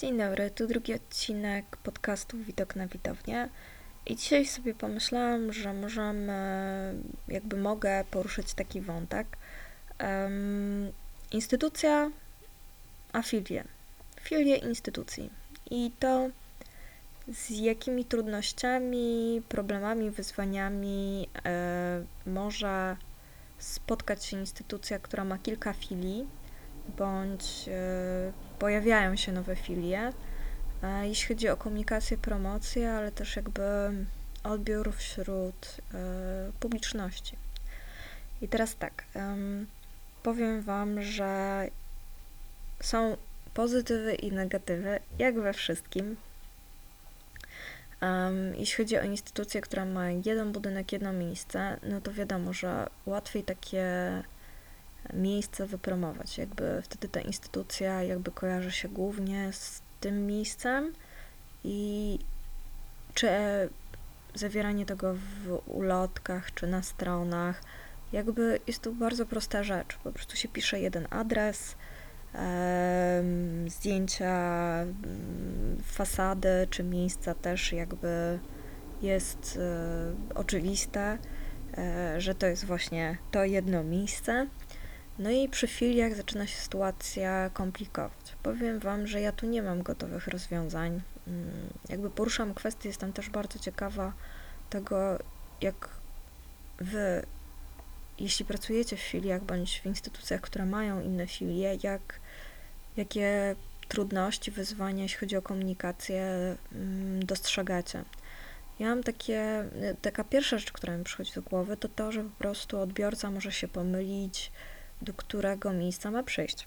Dzień dobry, tu drugi odcinek podcastu Widok na widownię. I dzisiaj sobie pomyślałam, że możemy, jakby mogę poruszyć taki wątek. Um, instytucja, a filie. Filie instytucji. I to z jakimi trudnościami, problemami, wyzwaniami e, może spotkać się instytucja, która ma kilka filii, bądź e, pojawiają się nowe filie. Jeśli chodzi o komunikację, promocję, ale też jakby odbiór wśród e, publiczności. I teraz tak, powiem Wam, że są pozytywy i negatywy, jak we wszystkim. Jeśli chodzi o instytucję, która ma jeden budynek, jedno miejsce, no to wiadomo, że łatwiej takie miejsce wypromować. Jakby wtedy ta instytucja jakby kojarzy się głównie z tym miejscem i czy zawieranie tego w ulotkach, czy na stronach, jakby jest to bardzo prosta rzecz. Po prostu się pisze jeden adres, zdjęcia fasady czy miejsca też jakby jest e, oczywiste, e, że to jest właśnie to jedno miejsce. No i przy filiach zaczyna się sytuacja komplikować. Powiem Wam, że ja tu nie mam gotowych rozwiązań. Mm, jakby poruszam kwestię, jestem też bardzo ciekawa tego, jak Wy, jeśli pracujecie w filiach bądź w instytucjach, które mają inne filie, jak, jakie trudności, wyzwania, jeśli chodzi o komunikację, mm, dostrzegacie. Ja mam takie, taka pierwsza rzecz, która mi przychodzi do głowy, to to, że po prostu odbiorca może się pomylić, do którego miejsca ma przyjść.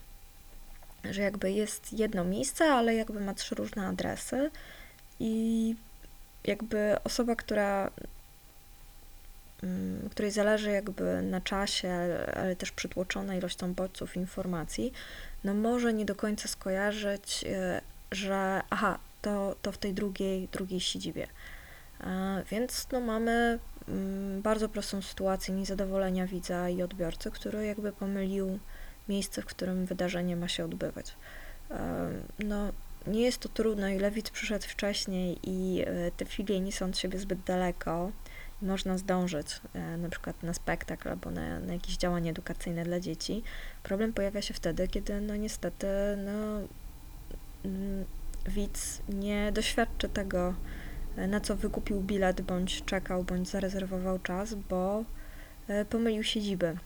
Że jakby jest jedno miejsce, ale jakby ma trzy różne adresy i jakby osoba, która mm, której zależy jakby na czasie, ale też przytłoczona ilością bodźców informacji, no może nie do końca skojarzyć, e, że aha, to, to w tej drugiej, drugiej siedzibie. Więc no mamy bardzo prostą sytuację niezadowolenia widza i odbiorcy, który jakby pomylił miejsce, w którym wydarzenie ma się odbywać. No, nie jest to trudno, ile widz przyszedł wcześniej i e, te filie nie są od siebie zbyt daleko, można zdążyć e, na przykład na spektakl albo na, na jakieś działanie edukacyjne dla dzieci. Problem pojawia się wtedy, kiedy no niestety no, mm, widz nie doświadczy tego, na co wykupił bilet, bądź czekał, bądź zarezerwował czas, bo e, pomylił siedziby.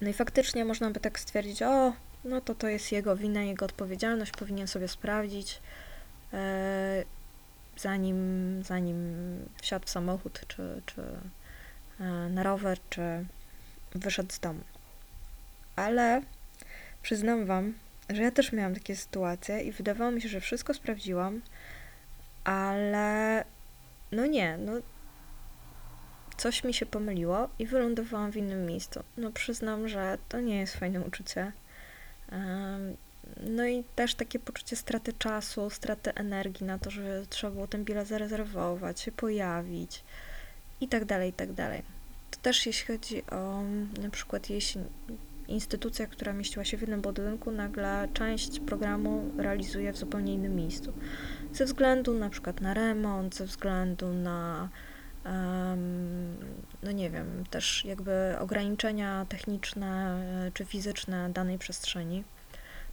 No i faktycznie można by tak stwierdzić, o, no to to jest jego wina, jego odpowiedzialność, powinien sobie sprawdzić, e, zanim, zanim wsiadł w samochód, czy, czy e, na rower, czy wyszedł z domu. Ale przyznam Wam, że ja też miałam takie sytuacje i wydawało mi się, że wszystko sprawdziłam, ale no nie, no coś mi się pomyliło i wylądowałam w innym miejscu. No przyznam, że to nie jest fajne uczucie. No i też takie poczucie straty czasu, straty energii na to, że trzeba było ten bilet zarezerwować, się pojawić i tak dalej, i tak dalej. To też jeśli chodzi o na przykład jeśli instytucja, która mieściła się w jednym budynku, nagle część programu realizuje w zupełnie innym miejscu. Ze względu na przykład na remont, ze względu na no nie wiem, też jakby ograniczenia techniczne e, czy fizyczne danej przestrzeni.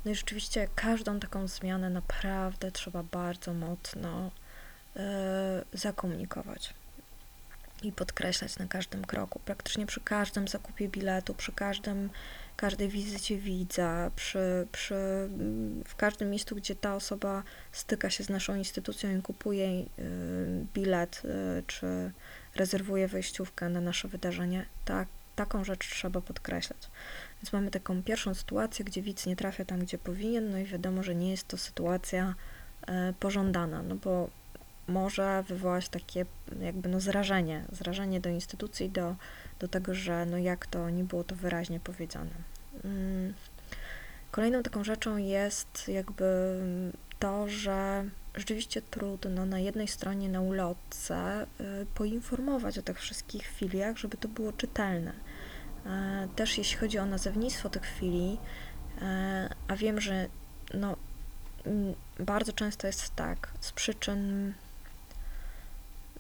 No i rzeczywiście każdą taką zmianę naprawdę trzeba bardzo mocno y, zakomunikować i podkreślać na każdym kroku. Praktycznie przy każdym zakupie biletu, przy każdym każdej wizycie widza, przy, przy, w każdym miejscu, gdzie ta osoba styka się z naszą instytucją i kupuje y, bilet, y, czy rezerwuje wejściówkę na nasze wydarzenie, tak, taką rzecz trzeba podkreślać. Więc mamy taką pierwszą sytuację, gdzie widz nie trafia tam, gdzie powinien, no i wiadomo, że nie jest to sytuacja y, pożądana, no bo może wywołać takie jakby no zrażenie, zrażenie do instytucji, do, do tego, że no jak to nie było to wyraźnie powiedziane. Mm. Kolejną taką rzeczą jest jakby to, że rzeczywiście trudno na jednej stronie na ulotce y, poinformować o tych wszystkich filiach, żeby to było czytelne. E, też jeśli chodzi o nazewnictwo tych filii, e, a wiem, że no, bardzo często jest tak, z przyczyn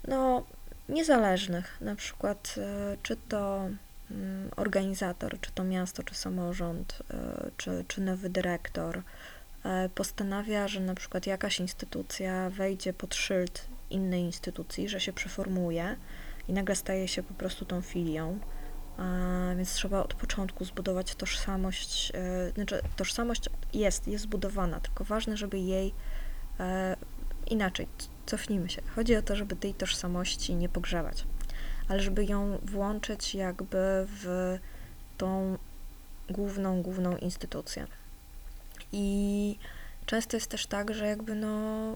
no, niezależnych, na przykład e, czy to mm, organizator, czy to miasto, czy samorząd, e, czy, czy nowy dyrektor e, postanawia, że na przykład jakaś instytucja wejdzie pod szyld innej instytucji, że się przeformuje i nagle staje się po prostu tą filią. Więc trzeba od początku zbudować tożsamość. Znaczy, tożsamość jest, jest zbudowana, tylko ważne, żeby jej inaczej, cofnijmy się. Chodzi o to, żeby tej tożsamości nie pogrzewać, ale żeby ją włączyć jakby w tą główną, główną instytucję. I często jest też tak, że jakby no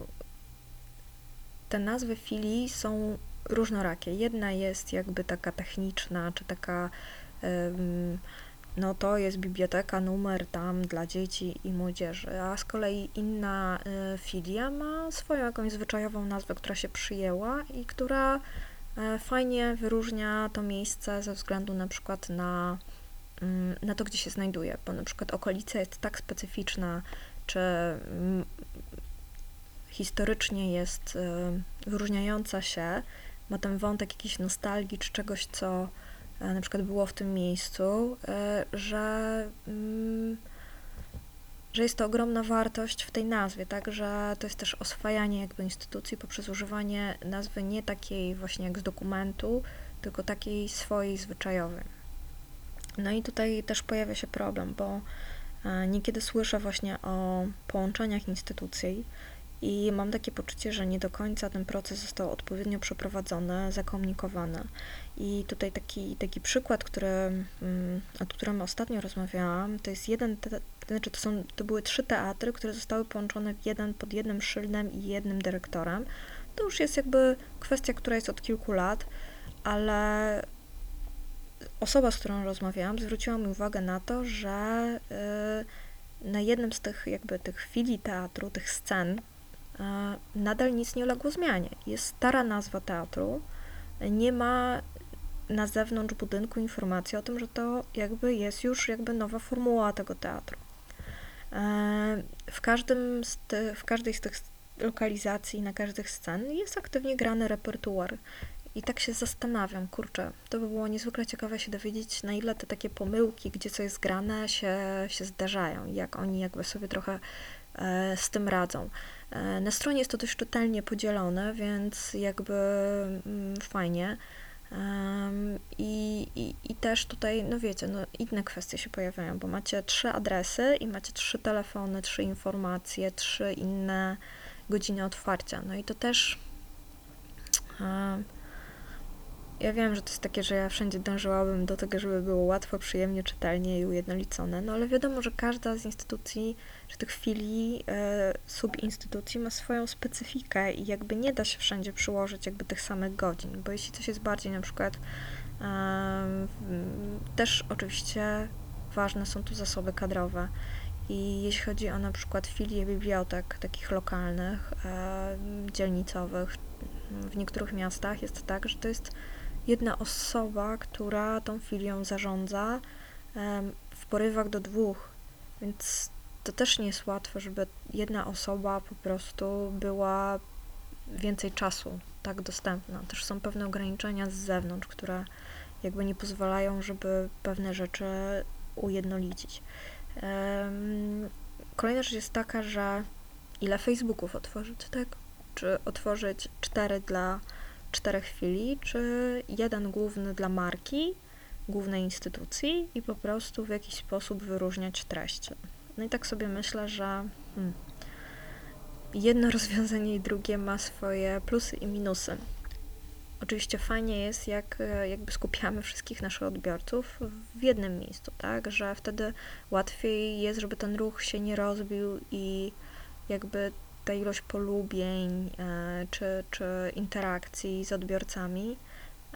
te nazwy filii są różnorakie. Jedna jest jakby taka techniczna, czy taka no to jest biblioteka numer tam dla dzieci i młodzieży, a z kolei inna y, filia ma swoją jakąś zwyczajową nazwę, która się przyjęła i która y, fajnie wyróżnia to miejsce ze względu na przykład na, y, na to, gdzie się znajduje, bo na przykład okolica jest tak specyficzna, czy mm, historycznie jest y, wyróżniająca się, ma ten wątek jakiejś nostalgii, czy czegoś, co na przykład było w tym miejscu, e, że, mm, że jest to ogromna wartość w tej nazwie, tak, że to jest też oswajanie jakby instytucji poprzez używanie nazwy nie takiej właśnie jak z dokumentu, tylko takiej swojej, zwyczajowej. No i tutaj też pojawia się problem, bo e, niekiedy słyszę właśnie o połączeniach instytucji i mam takie poczucie, że nie do końca ten proces został odpowiednio przeprowadzony, zakomunikowany. I tutaj taki, taki przykład, który, mm, o którym ostatnio rozmawiałam, to jest jeden, te, znaczy to, są, to były trzy teatry, które zostały połączone w jeden, pod jednym szyldem i jednym dyrektorem. To już jest jakby kwestia, która jest od kilku lat, ale osoba, z którą rozmawiałam, zwróciła mi uwagę na to, że yy, na jednym z tych jakby tych filii teatru, tych scen, nadal nic nie uległo zmianie. Jest stara nazwa teatru, nie ma na zewnątrz budynku informacji o tym, że to jakby jest już jakby nowa formuła tego teatru. E, w, każdym z ty, w każdej z tych lokalizacji, na każdych scen jest aktywnie grany repertuar. I tak się zastanawiam, kurczę, to by było niezwykle ciekawe się dowiedzieć, na ile te takie pomyłki, gdzie co jest grane, się, się zdarzają, jak oni jakby sobie trochę e, z tym radzą. E, na stronie jest to dość czytelnie podzielone, więc jakby mm, fajnie. I, i, I też tutaj, no wiecie, no inne kwestie się pojawiają, bo macie trzy adresy i macie trzy telefony, trzy informacje, trzy inne godziny otwarcia. No i to też ja wiem, że to jest takie, że ja wszędzie dążyłabym do tego, żeby było łatwo, przyjemnie, czytelnie i ujednolicone, no ale wiadomo, że każda z instytucji, czy tych filii, e, subinstytucji ma swoją specyfikę i jakby nie da się wszędzie przyłożyć jakby tych samych godzin, bo jeśli coś jest bardziej na przykład e, też oczywiście ważne są tu zasoby kadrowe i jeśli chodzi o na przykład filie bibliotek takich lokalnych, e, dzielnicowych, w niektórych miastach jest tak, że to jest jedna osoba, która tą filią zarządza w porywach do dwóch, więc to też nie jest łatwe, żeby jedna osoba po prostu była więcej czasu tak dostępna. Też są pewne ograniczenia z zewnątrz, które jakby nie pozwalają, żeby pewne rzeczy ujednolicić. Kolejna rzecz jest taka, że ile Facebooków otworzyć, tak? Czy otworzyć cztery dla czterech filii, czy jeden główny dla marki, głównej instytucji i po prostu w jakiś sposób wyróżniać treść. No i tak sobie myślę, że hmm, jedno rozwiązanie i drugie ma swoje plusy i minusy. Oczywiście fajnie jest, jak jakby skupiamy wszystkich naszych odbiorców w jednym miejscu, tak, że wtedy łatwiej jest, żeby ten ruch się nie rozbił i jakby ta ilość polubień e, czy, czy interakcji z odbiorcami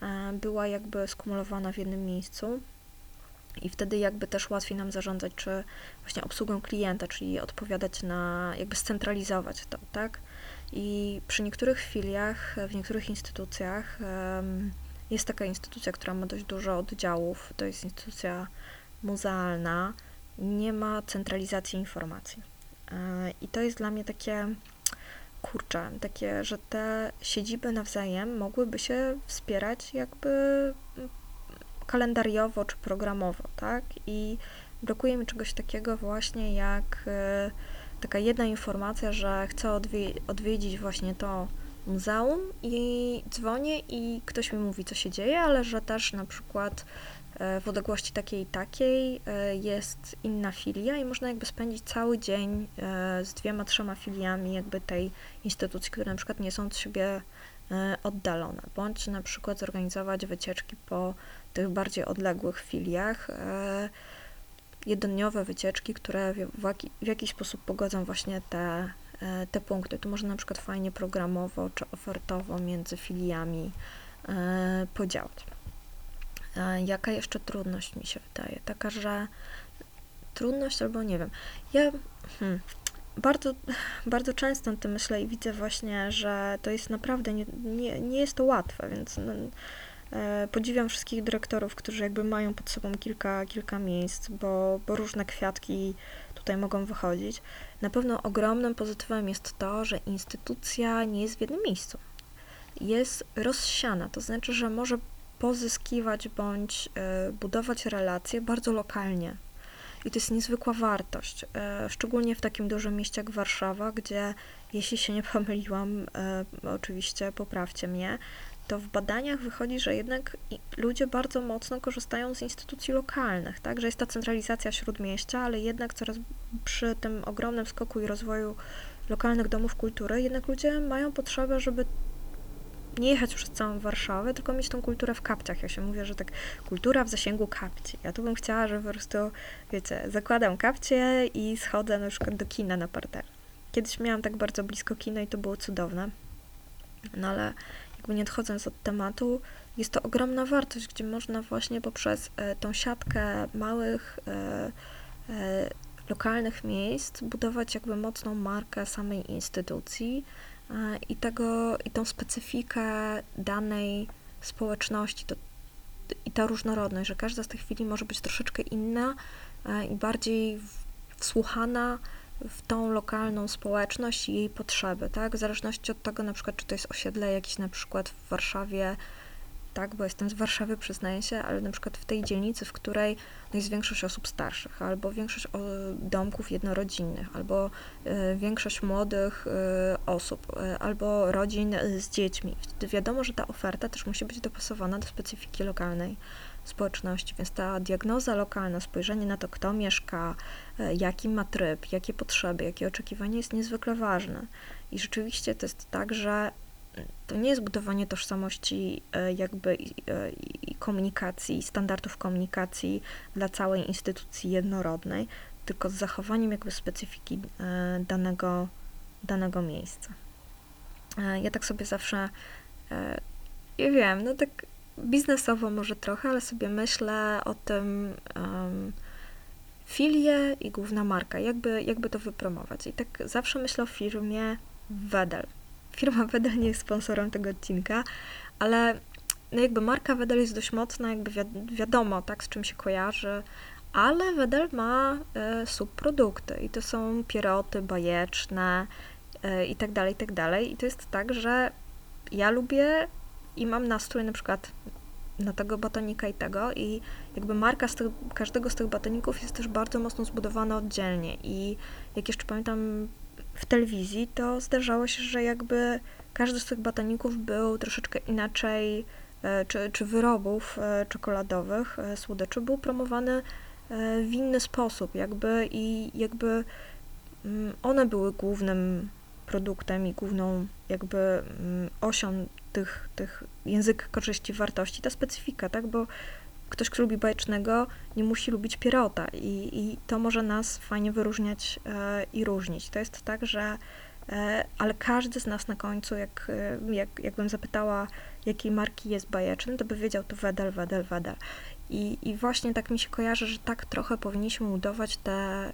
e, była jakby skumulowana w jednym miejscu. I wtedy jakby też łatwiej nam zarządzać, czy właśnie obsługą klienta, czyli odpowiadać na, jakby scentralizować to, tak? I przy niektórych filiach, w niektórych instytucjach jest taka instytucja, która ma dość dużo oddziałów, to jest instytucja muzealna, nie ma centralizacji informacji I to jest dla mnie takie, kurczę, takie, że te siedziby nawzajem mogłyby się wspierać jakby kalendariowo czy programowo, tak? I brakuje mi czegoś takiego właśnie jak e, taka jedna informacja, że chcę odwie odwiedzić właśnie to muzeum i dzwonię i ktoś mi mówi, co się dzieje, ale że też na przykład e, w odległości takiej i takiej e, jest inna filia i można jakby spędzić cały dzień z dwiema, trzema filiami jakby tej instytucji, które na przykład nie są od siebie oddalone, bądź na przykład zorganizować wycieczki po tych bardziej odległych filiach, jednodniowe wycieczki, które w, jaki, w jakiś sposób pogodzą właśnie te, e, te punkty. Tu można na przykład fajnie programowo czy ofertowo między filiami e, podziałać. Jaka jeszcze trudność mi się wydaje? Taka, że trudność albo nie wiem. Ja hmm, bardzo, bardzo często o tym myślę i widzę właśnie, że to jest naprawdę, nie, nie, nie jest to łatwe, więc no, E, podziwiam wszystkich dyrektorów, którzy jakby mają pod sobą kilka, kilka miejsc, bo, bo różne kwiatki tutaj mogą wychodzić. Na pewno ogromnym pozytywem jest to, że instytucja nie jest w jednym miejscu. Jest rozsiana, to znaczy, że może pozyskiwać bądź e, budować relacje bardzo lokalnie. I to jest niezwykła wartość, e, szczególnie w takim dużym mieście jak Warszawa, gdzie, jeśli się nie pomyliłam, oczywiście poprawcie mnie, to w badaniach wychodzi, że jednak ludzie bardzo mocno korzystają z instytucji lokalnych, tak? Że jest ta centralizacja śródmieścia, ale jednak coraz przy tym ogromnym skoku i rozwoju lokalnych domów kultury, jednak ludzie mają potrzebę, żeby nie jechać przez całą Warszawę, tylko mieć tą kulturę w kapciach. Ja się mówię, że tak kultura w zasięgu kapci. Ja tu bym chciała, że po prostu, wiecie, zakładam kapcie i schodzę na przykład do kina na parter. Kiedyś miałam tak bardzo blisko kina i to było cudowne. No ale jakby nie odchodząc od tematu, jest to ogromna wartość, gdzie można właśnie poprzez e, tą siatkę małych, e, e, lokalnych miejsc budować jakby mocną markę samej instytucji i, tego, i tą specyfikę danej społeczności, to, i ta różnorodność, że każda z tych chwili może być troszeczkę inna i bardziej wsłuchana w tą lokalną społeczność i jej potrzeby, tak? W zależności od tego, na przykład, czy to jest osiedle jakieś na przykład w Warszawie, tak, bo jestem z Warszawy, przyznaję się, ale na przykład w tej dzielnicy, w której no jest większość osób starszych, albo większość domków jednorodzinnych, albo y, większość młodych y, osób, y, albo rodzin z dziećmi. Wtedy wiadomo, że ta oferta też musi być dopasowana do specyfiki lokalnej społeczności, więc ta diagnoza lokalna, spojrzenie na to, kto mieszka, e, jaki ma tryb, jakie potrzeby, jakie oczekiwania jest niezwykle ważne. I rzeczywiście to jest tak, że to nie jest budowanie tożsamości e, jakby e, i komunikacji, standardów komunikacji dla całej instytucji jednorodnej, tylko z zachowaniem jakby specyfiki danego, danego miejsca. Ja tak sobie zawsze, ja wiem, no tak biznesowo może trochę, ale sobie myślę o tym um, filie i główna marka, jakby, jakby to wypromować. I tak zawsze myślę o firmie Wedel. Firma Wedel nie jest sponsorem tego odcinka, ale no jakby marka Wedel jest dość mocna, jakby wi wiadomo, tak, z czym się kojarzy, ale Wedel ma y, subprodukty i to są pieroty bajeczne y, i tak dalej, i tak dalej. I to jest tak, że ja lubię i mam nastrój na przykład na tego batonika i tego i jakby marka z tych, każdego z tych batoników jest też bardzo mocno zbudowana oddzielnie i jak jeszcze pamiętam w telewizji, to zdarzało się, że jakby każdy z tych batoników był troszeczkę inaczej, e, czy, czy wyrobów e, czekoladowych, e, słodyczy, był promowany w inny sposób, jakby i jakby mm, one były głównym produktem i główną jakby mm, osią tych, tych język korzyści, wartości, ta specyfika, tak, bo ktoś, kto lubi bajecznego, nie musi lubić pierota i, i to może nas fajnie wyróżniać e, i różnić. To jest tak, że e, ale każdy z nas na końcu, jak, e, jak, jakbym zapytała, jakiej marki jest bajeczny, to by wiedział to Wedel, Wedel, Wedel. I, I właśnie tak mi się kojarzy, że tak trochę powinniśmy budować te e,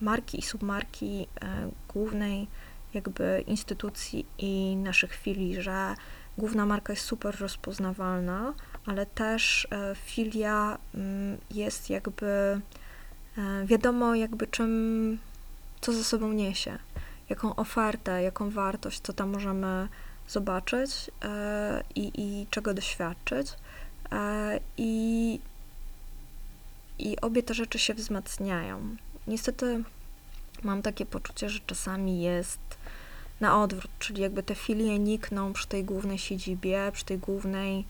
marki i submarki e, głównej jakby instytucji i naszych filii, że główna marka jest super rozpoznawalna, ale też e, filia mm, jest jakby wiadomo jakby czym co ze sobą niesie, jaką ofertę, jaką wartość, co tam możemy zobaczyć e, i, i czego doświadczyć. E, I, I obie te rzeczy się wzmacniają. Niestety mam takie poczucie, że czasami jest na odwrót, czyli jakby te filie nikną przy tej głównej siedzibie, przy tej głównej e,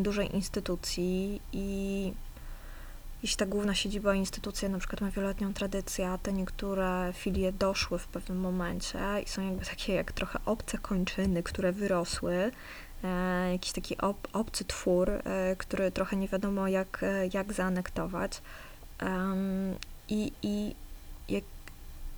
dużej instytucji i jeśli ta główna siedziba instytucja na przykład ma wieloletnią tradycję, a te niektóre filie doszły w pewnym momencie i są jakby takie jak trochę obce kończyny, które wyrosły, e, jakiś taki ob, obcy twór, e, który trochę nie wiadomo jak, e, jak zaanektować. Um, I i jak,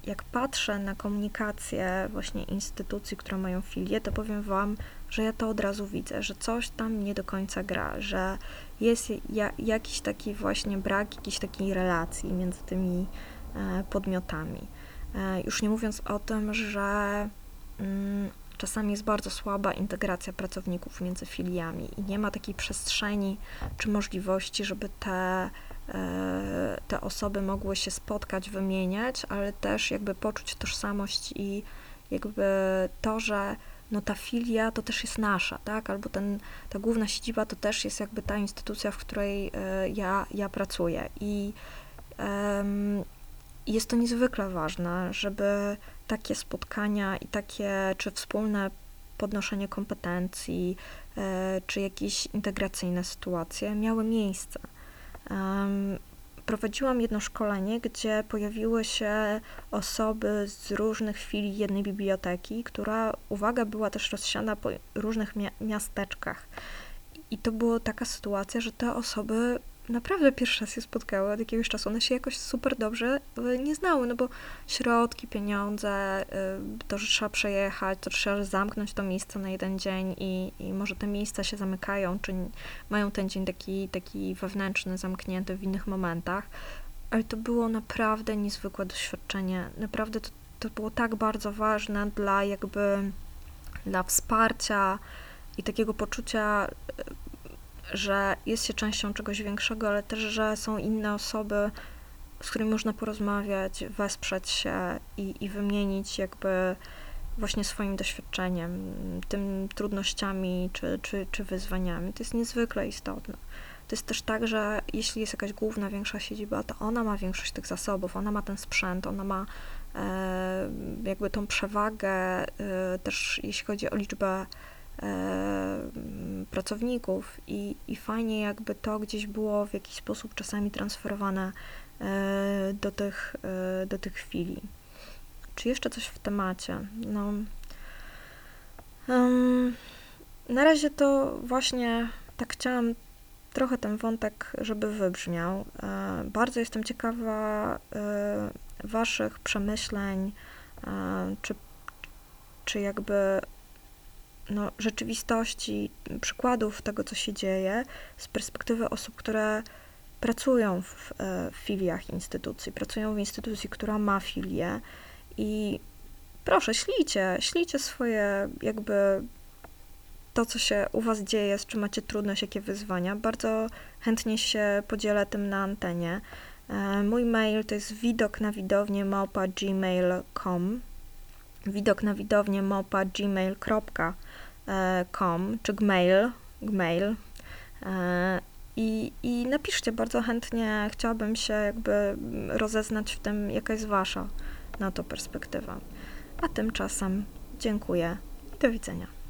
jak patrzę na komunikację właśnie instytucji, które mają filię, to powiem Wam, że ja to od razu widzę, że coś tam nie do końca gra, że jest ja, jakiś taki właśnie brak jakiejś takiej relacji między tymi e, podmiotami. E, już nie mówiąc o tym, że mm, czasami jest bardzo słaba integracja pracowników między filiami i nie ma takiej przestrzeni czy możliwości, żeby te, e, te osoby mogły się spotkać, wymieniać, ale też jakby poczuć tożsamość i jakby to, że no ta filia to też jest nasza, tak? Albo ten, ta główna siedziba to też jest jakby ta instytucja, w której e, ja, ja pracuję. I jest to niezwykle ważne, żeby takie spotkania i takie, czy wspólne podnoszenie kompetencji, e, czy jakieś integracyjne sytuacje miały miejsce. Prowadziłam jedno szkolenie, gdzie pojawiły się osoby z różnych filii jednej biblioteki, która, uwaga, była też rozsiana po różnych miasteczkach. I to była taka sytuacja, że te osoby naprawdę pierwszy raz się spotkały od jakiegoś czasu. One się jakoś super dobrze e, nie znały, no bo środki, pieniądze, e, to, że trzeba przejechać, to trzeba zamknąć to miejsce na jeden dzień i, i może te miejsca się zamykają, czy mają ten dzień taki, taki wewnętrzny, zamknięty w innych momentach. Ale to było naprawdę niezwykłe doświadczenie. Naprawdę to, to było tak bardzo ważne dla jakby dla wsparcia i takiego poczucia e, że jest się częścią czegoś większego, ale też, że są inne osoby, z którymi można porozmawiać, wesprzeć się i, i wymienić jakby właśnie swoim doświadczeniem, tym trudnościami czy, czy, czy wyzwaniami. To jest niezwykle istotne. To jest też tak, że jeśli jest jakaś główna, większa siedziba, to ona ma większość tych zasobów, ona ma ten sprzęt, ona ma e, jakby tą przewagę e, też jeśli chodzi o liczbę pracowników i, i fajnie jakby to gdzieś było w jakiś sposób czasami transferowane e, do tych, e, do tych chwili. Czy jeszcze coś w temacie? No, um, na razie to właśnie tak chciałam trochę ten wątek, żeby wybrzmiał. Bardzo jestem ciekawa Waszych przemyśleń, czy, czy jakby no, rzeczywistości, przykładów tego, co się dzieje z perspektywy osób, które pracują w, e, w filiach instytucji, pracują w instytucji, która ma filię i proszę, ślijcie, ślijcie swoje jakby to, co się u Was dzieje, z czym macie trudność, jakie wyzwania. Bardzo chętnie się podzielę tym na antenie. E, mój mail to jest widok na widownię małpa gmail.com widok na widownię małpa gmail.com com czy gmail, gmail e, i, i napiszcie, bardzo chętnie chciałabym się jakby rozeznać w tym, jaka jest Wasza na to perspektywa. A tymczasem dziękuję i do widzenia.